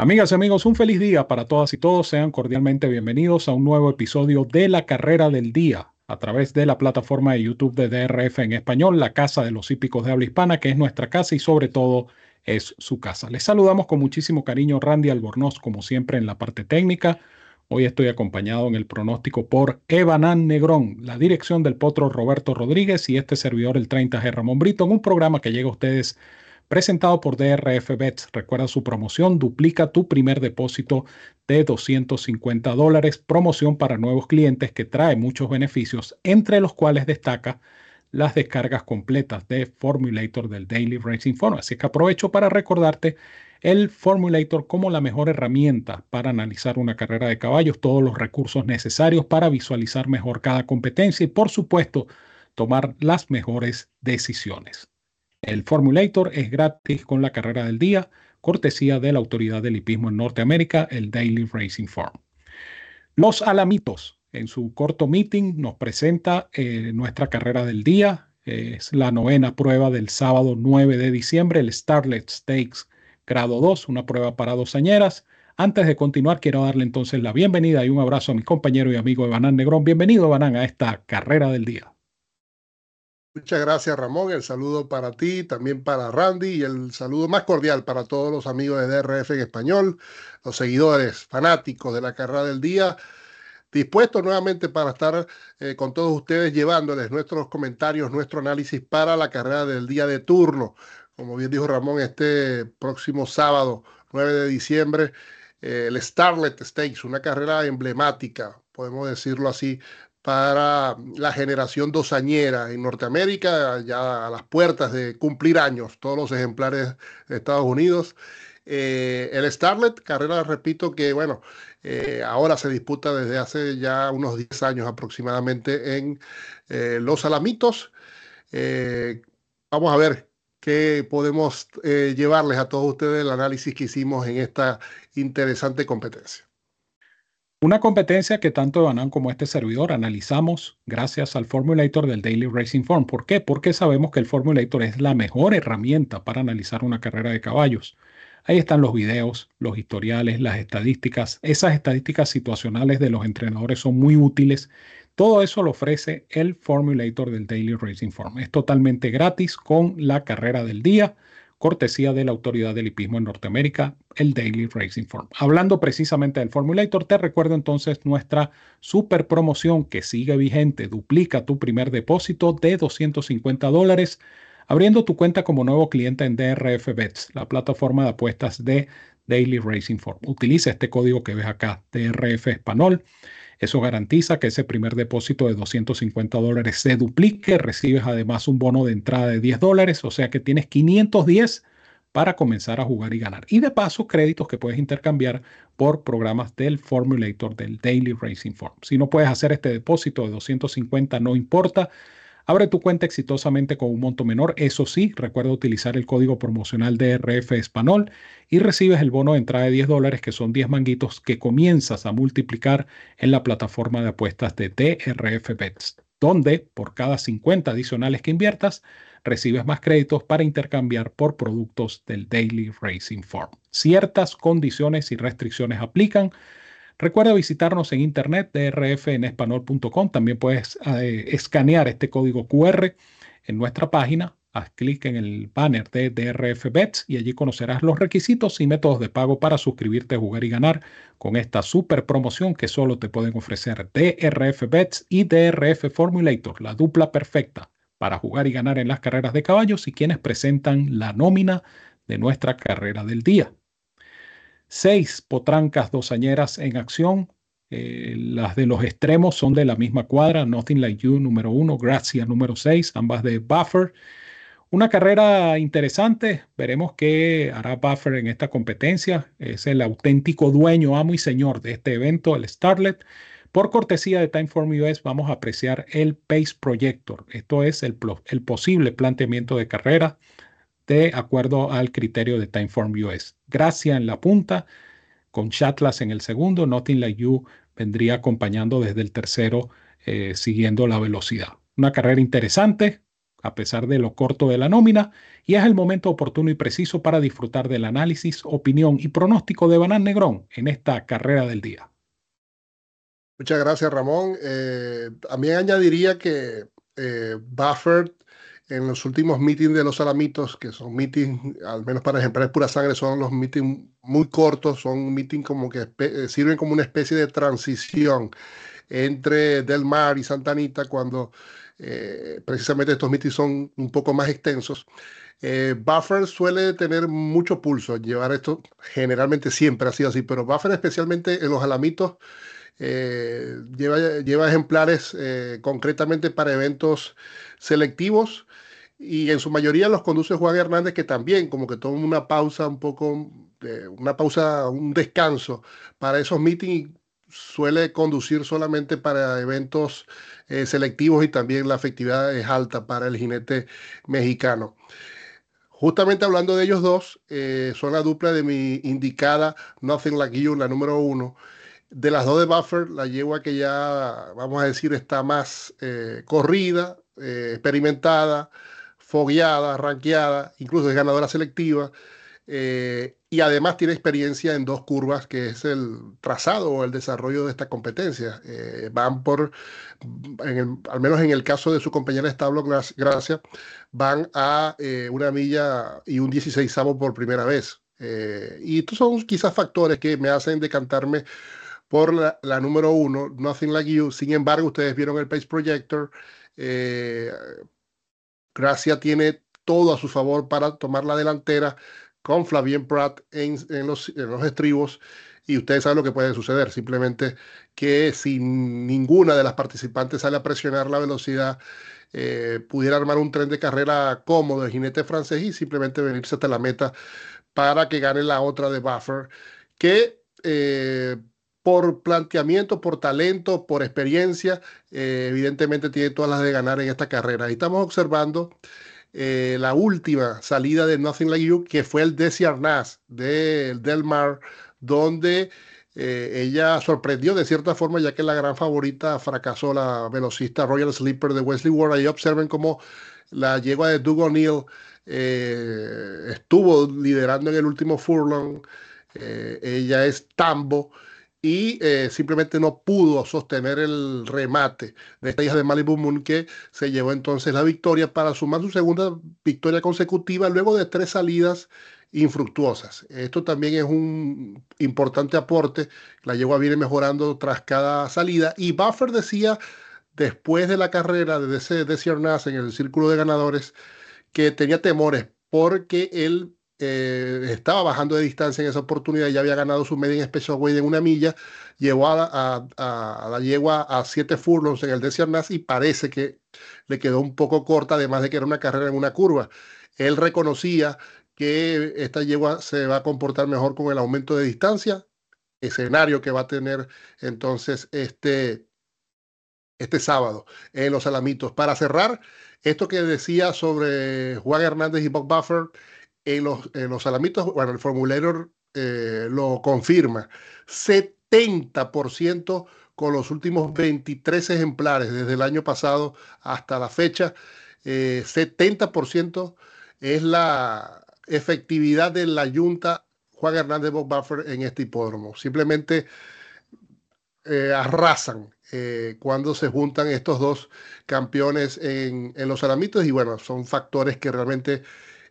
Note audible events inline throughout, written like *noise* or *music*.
Amigas y amigos, un feliz día para todas y todos. Sean cordialmente bienvenidos a un nuevo episodio de La Carrera del Día a través de la plataforma de YouTube de DRF en español, la casa de los hípicos de habla hispana, que es nuestra casa y sobre todo es su casa. Les saludamos con muchísimo cariño Randy Albornoz, como siempre en la parte técnica. Hoy estoy acompañado en el pronóstico por Evanán Negrón, la dirección del potro Roberto Rodríguez y este servidor el 30G Ramón Brito, en un programa que llega a ustedes presentado por DRF Bets. Recuerda su promoción, duplica tu primer depósito de 250 dólares, promoción para nuevos clientes que trae muchos beneficios, entre los cuales destaca las descargas completas de Formulator del Daily Racing Form. Así que aprovecho para recordarte el Formulator como la mejor herramienta para analizar una carrera de caballos, todos los recursos necesarios para visualizar mejor cada competencia y por supuesto tomar las mejores decisiones. El Formulator es gratis con la carrera del día, cortesía de la autoridad del hipismo en Norteamérica, el Daily Racing Form. Los Alamitos, en su corto meeting, nos presenta eh, nuestra carrera del día. es la novena prueba del sábado 9 de diciembre, el Starlet Stakes grado 2, una prueba para dosañeras. Antes de continuar, quiero darle entonces la bienvenida y un abrazo a mi compañero y amigo Evanán Negrón. Bienvenido, Evanán, a esta carrera del día. Muchas gracias, Ramón. El saludo para ti, también para Randy y el saludo más cordial para todos los amigos de DRF en español, los seguidores fanáticos de la carrera del día. Dispuestos nuevamente para estar eh, con todos ustedes llevándoles nuestros comentarios, nuestro análisis para la carrera del día de turno. Como bien dijo Ramón, este próximo sábado, 9 de diciembre, eh, el Starlet Stakes, una carrera emblemática, podemos decirlo así, para la generación dosañera en Norteamérica, ya a las puertas de cumplir años, todos los ejemplares de Estados Unidos. Eh, el Starlet, carrera, repito, que bueno, eh, ahora se disputa desde hace ya unos 10 años aproximadamente en eh, Los Alamitos. vamos a ver qué podemos llevarles a todos ustedes el análisis que hicimos en esta interesante competencia. Una competencia que tanto Evanan como este servidor analizamos gracias al Formulator del Daily Racing Form. ¿Por qué? Porque sabemos que el Formulator es la mejor herramienta para analizar una carrera de caballos. Ahí están los videos, los historiales, las estadísticas. Esas estadísticas situacionales de los entrenadores son muy útiles. Todo eso lo ofrece el Formulator del Daily Racing Form. Es totalmente gratis con la carrera del día cortesía de la autoridad del hipismo en Norteamérica, el Daily Racing Form. Hablando precisamente del Formulator, te recuerdo entonces nuestra super promoción que sigue vigente. Duplica tu primer depósito de 250 dólares abriendo tu cuenta como nuevo cliente en DRF Bets, la plataforma de apuestas de Daily Racing Form. Utiliza este código que ves acá, DRF Español. Eso garantiza que ese primer depósito de 250 dólares se duplique. Recibes además un bono de entrada de 10 dólares, o sea que tienes 510 para comenzar a jugar y ganar. Y de paso, créditos que puedes intercambiar por programas del Formulator del Daily Racing Form. Si no puedes hacer este depósito de 250, no importa. Abre tu cuenta exitosamente con un monto menor. Eso sí, recuerda utilizar el código promocional DRF Español y recibes el bono de entrada de 10 dólares, que son 10 manguitos que comienzas a multiplicar en la plataforma de apuestas de DRF Bets, donde por cada 50 adicionales que inviertas, recibes más créditos para intercambiar por productos del Daily Racing Form. Ciertas condiciones y restricciones aplican. Recuerda visitarnos en internet drfenespanol.com. También puedes eh, escanear este código QR en nuestra página. Haz clic en el banner de DRF Bets y allí conocerás los requisitos y métodos de pago para suscribirte, jugar y ganar con esta super promoción que solo te pueden ofrecer DRF Bets y DRF Formulator, la dupla perfecta para jugar y ganar en las carreras de caballos y quienes presentan la nómina de nuestra carrera del día. Seis potrancas dosañeras en acción. Eh, las de los extremos son de la misma cuadra. Nothing Like You número uno, Gracia número seis, ambas de Buffer. Una carrera interesante. Veremos qué hará Buffer en esta competencia. Es el auténtico dueño, amo y señor de este evento, el Starlet. Por cortesía de Timeform US, vamos a apreciar el Pace Projector. Esto es el, el posible planteamiento de carrera de acuerdo al criterio de Timeform US. Gracia en la punta, con Chatlas en el segundo, Nothing Like You vendría acompañando desde el tercero, eh, siguiendo la velocidad. Una carrera interesante, a pesar de lo corto de la nómina, y es el momento oportuno y preciso para disfrutar del análisis, opinión y pronóstico de Banán Negrón en esta carrera del día. Muchas gracias, Ramón. Eh, también añadiría que eh, Buffett en los últimos meetings de los Alamitos, que son meetings, al menos para ejemplares pura sangre, son los meetings muy cortos, son meetings como que eh, sirven como una especie de transición entre Del Mar y Santa Anita cuando eh, precisamente estos meetings son un poco más extensos. Eh, Buffer suele tener mucho pulso, llevar esto generalmente siempre ha sido así, pero Buffer especialmente en los alamitos lleva, lleva, ejemplares concretamente para eventos selectivos y en su mayoría los conduce Juan Hernández que también como que toma una pausa un poco, una pausa, un descanso para esos meetings suele conducir solamente para eventos eh, selectivos y también la efectividad es alta para el jinete mexicano. Justamente hablando de ellos dos, eh, son la dupla de mi indicada Nothing Like You, la número uno. De las dos de Buffer, la yegua que ya, vamos a decir, está más eh, corrida, experimentada, fogueada, ranqueada, incluso es ganadora selectiva. Eh, y además tiene experiencia en dos curvas, que es el trazado o el desarrollo de esta competencia. Eh, van por, al menos en el caso de su compañera establo Gracia, van a eh, una milla y un 16 por primera vez. y estos son quizás factores que me hacen decantarme por la, la, número uno, Nothing Like You. Sin embargo, ustedes vieron el Pace Projector. Gracia tiene todo a su favor para tomar la delantera con Flavien Prat en, los, estribos y ustedes saben lo que puede suceder. Simplemente que si ninguna de las participantes sale a presionar la velocidad, eh, pudiera armar un tren de carrera cómodo de jinete francés y simplemente venirse hasta la meta para que gane la otra de Buffer, que eh, por planteamiento, por talento, por experiencia, eh, evidentemente tiene todas las de ganar en esta carrera. Y estamos observando eh, la última salida de Nothing Like You, que fue el Desi Arnaz de Del Mar, donde eh, ella sorprendió de cierta forma, ya que la gran favorita fracasó, la velocista Royal Sleeper de Wesley Ward. Ahí observen cómo la yegua de Doug O'Neill estuvo liderando en el último furlong. ella es Tambo y eh, simplemente no pudo sostener el remate de esta hija de Malibu Moon que se llevó entonces la victoria para sumar su segunda victoria consecutiva luego de tres salidas infructuosas. Esto también es un importante aporte. La yegua viene mejorando tras cada salida y Buffer decía después de la carrera de ese de en el círculo de ganadores que tenía temores porque él eh, estaba bajando de distancia en esa oportunidad, ya había ganado su media en Special en una milla, llevó a, la yegua a siete furlongs en el Desert y parece que le quedó un poco corta, además de que era una carrera en una curva. Él reconocía que esta yegua se va a comportar mejor con el aumento de distancia, escenario que va a tener entonces este, este sábado en los Alamitos. Para cerrar, esto que decía sobre Juan Hernández y Bob Buffer, en los, en los salamitos, bueno, el formulario eh, lo confirma, 70% con los últimos 23 ejemplares desde el año pasado hasta la fecha, 70% eh, es la efectividad de la Junta Juan Hernández Bob Buffer en este hipódromo. Simplemente eh, arrasan cuando se juntan estos dos campeones en, en los salamitos y bueno, son factores que realmente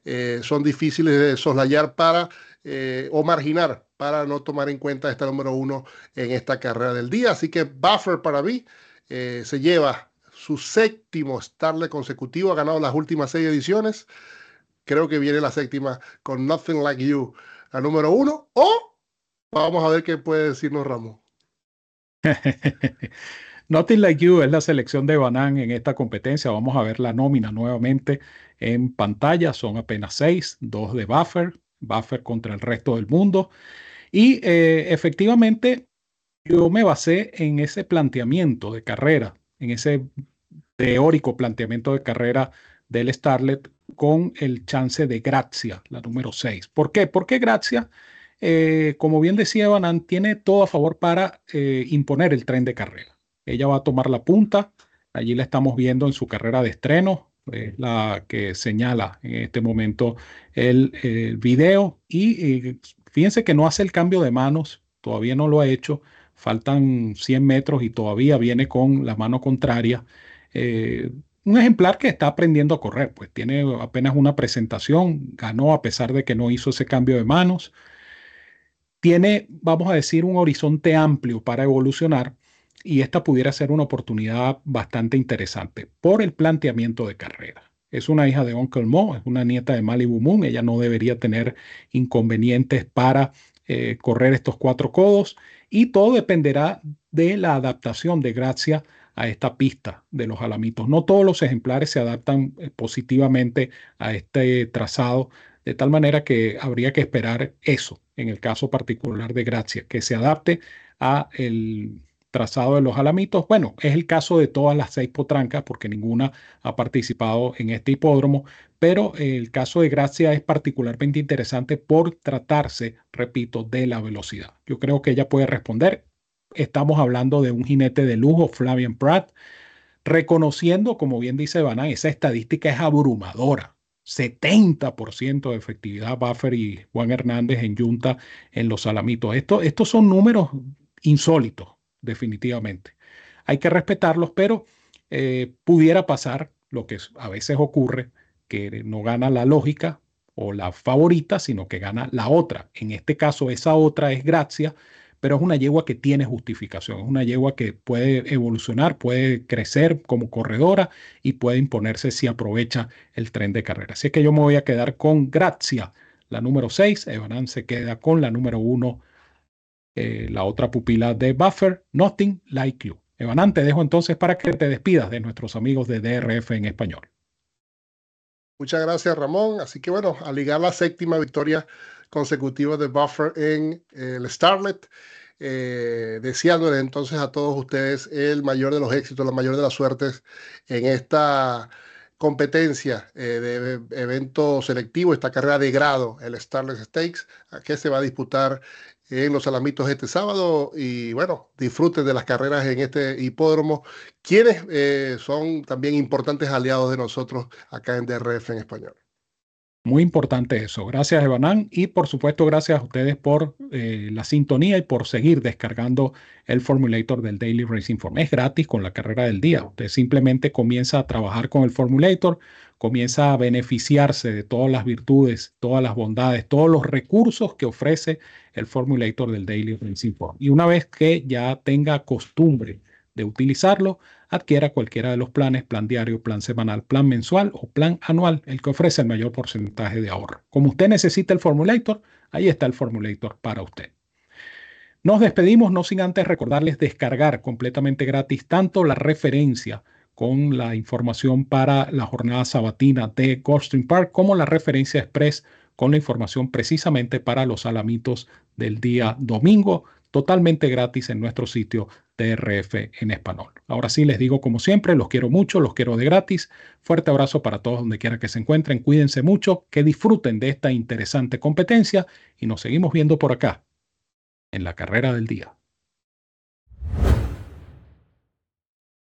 eh, son difíciles de soslayar para eh, o marginar para no tomar en cuenta esta número uno en esta carrera del día. Así que Buffer para mí eh, se lleva su séptimo Starlet consecutivo, ha ganado las últimas seis ediciones. Creo que viene la séptima con Nothing Like You, la número uno. O vamos a ver qué puede decirnos Ramón. *laughs* Nothing Like You es la selección de Banan en esta competencia. Vamos a ver la nómina nuevamente en pantalla. Son apenas seis, dos de Buffer, Buffer contra el resto del mundo. Y eh, efectivamente, yo me basé en ese planteamiento de carrera, en ese teórico planteamiento de carrera del Starlet con el chance de Gracia, la número 6. ¿Por qué? Porque Gracia, eh, como bien decía Banan, tiene todo a favor para eh, imponer el tren de carrera. Ella va a tomar la punta. Allí la estamos viendo en su carrera de estreno. es la que señala en este momento el, video. Y fíjense que no hace el cambio de manos, todavía no lo ha hecho. Faltan 100 metros y todavía viene con la mano contraria. Eh, un ejemplar que está aprendiendo a correr, pues tiene apenas una presentación, ganó a pesar de que no hizo ese cambio de manos. Tiene, vamos a decir, un horizonte amplio para evolucionar y esta pudiera ser una oportunidad bastante interesante por el planteamiento de carrera. Es una hija de Uncle Mo, es una nieta de Malibu Moon, ella no debería tener inconvenientes para eh, correr estos cuatro codos y todo dependerá de la adaptación de Gracia a esta pista de los alamitos. No todos los ejemplares se adaptan eh, positivamente a este trazado, de tal manera que habría que esperar eso en el caso particular de Gracia, que se adapte a el trazado de los alamitos. Bueno, es el caso de todas las seis potrancas, porque ninguna ha participado en este hipódromo, pero el caso de Gracia es particularmente interesante por tratarse, repito, de la velocidad. Yo creo que ella puede responder. Estamos hablando de un jinete de lujo, Flavian Pratt, reconociendo, como bien dice Banán, esa estadística es abrumadora. 70% de efectividad Buffer y Juan Hernández en Junta en los Alamitos. Esto, estos son números insólitos, definitivamente. Hay que respetarlos, pero eh, pudiera pasar lo que a veces ocurre, que no gana la lógica o la favorita, sino que gana la otra. En este caso, esa otra es Gracia, pero es una yegua que tiene justificación, es una yegua que puede evolucionar, puede crecer como corredora y puede imponerse si aprovecha el tren de carrera. Así que yo me voy a quedar con Gracia, la número 6, Evanan se queda con la número 1, eh, la otra pupila de Buffer, Nothing Like You. Evanan, te dejo entonces para que te despidas de nuestros amigos de DRF en español. Muchas gracias, Ramón. Así que bueno, a ligar la séptima victoria consecutiva de Buffer en el Starlet, eh, entonces a todos ustedes el mayor de los éxitos, la mayor de las suertes en esta competencia eh, de evento selectivo, esta carrera de grado, el Starlet Stakes, que se va a disputar en los Alamitos este sábado y bueno, disfruten de las carreras en este hipódromo, quienes eh, son también importantes aliados de nosotros acá en DRF en español. Muy importante eso. Gracias, Evanán. Y por supuesto, gracias a ustedes por eh, la sintonía y por seguir descargando el Formulator del Daily Racing Form. Es gratis con la carrera del día. Usted simplemente comienza a trabajar con el Formulator, comienza a beneficiarse de todas las virtudes, todas las bondades, todos los recursos que ofrece el Formulator del Daily Racing Form. Y una vez que ya tenga costumbre de utilizarlo, adquiera cualquiera de los planes, plan diario, plan semanal, plan mensual o plan anual, el que ofrece el mayor porcentaje de ahorro. Como usted necesita el Formulator, ahí está el Formulator para usted. Nos despedimos, no sin antes recordarles descargar completamente gratis tanto la referencia con la información para la jornada sabatina de Goldstream Park como la referencia express con la información precisamente para los alamitos del día domingo, totalmente gratis en nuestro sitio TRF en español. Ahora sí, les digo como siempre, los quiero mucho, los quiero de gratis. Fuerte abrazo para todos donde quiera que se encuentren. Cuídense mucho, que disfruten de esta interesante competencia y nos seguimos viendo por acá en la carrera del día.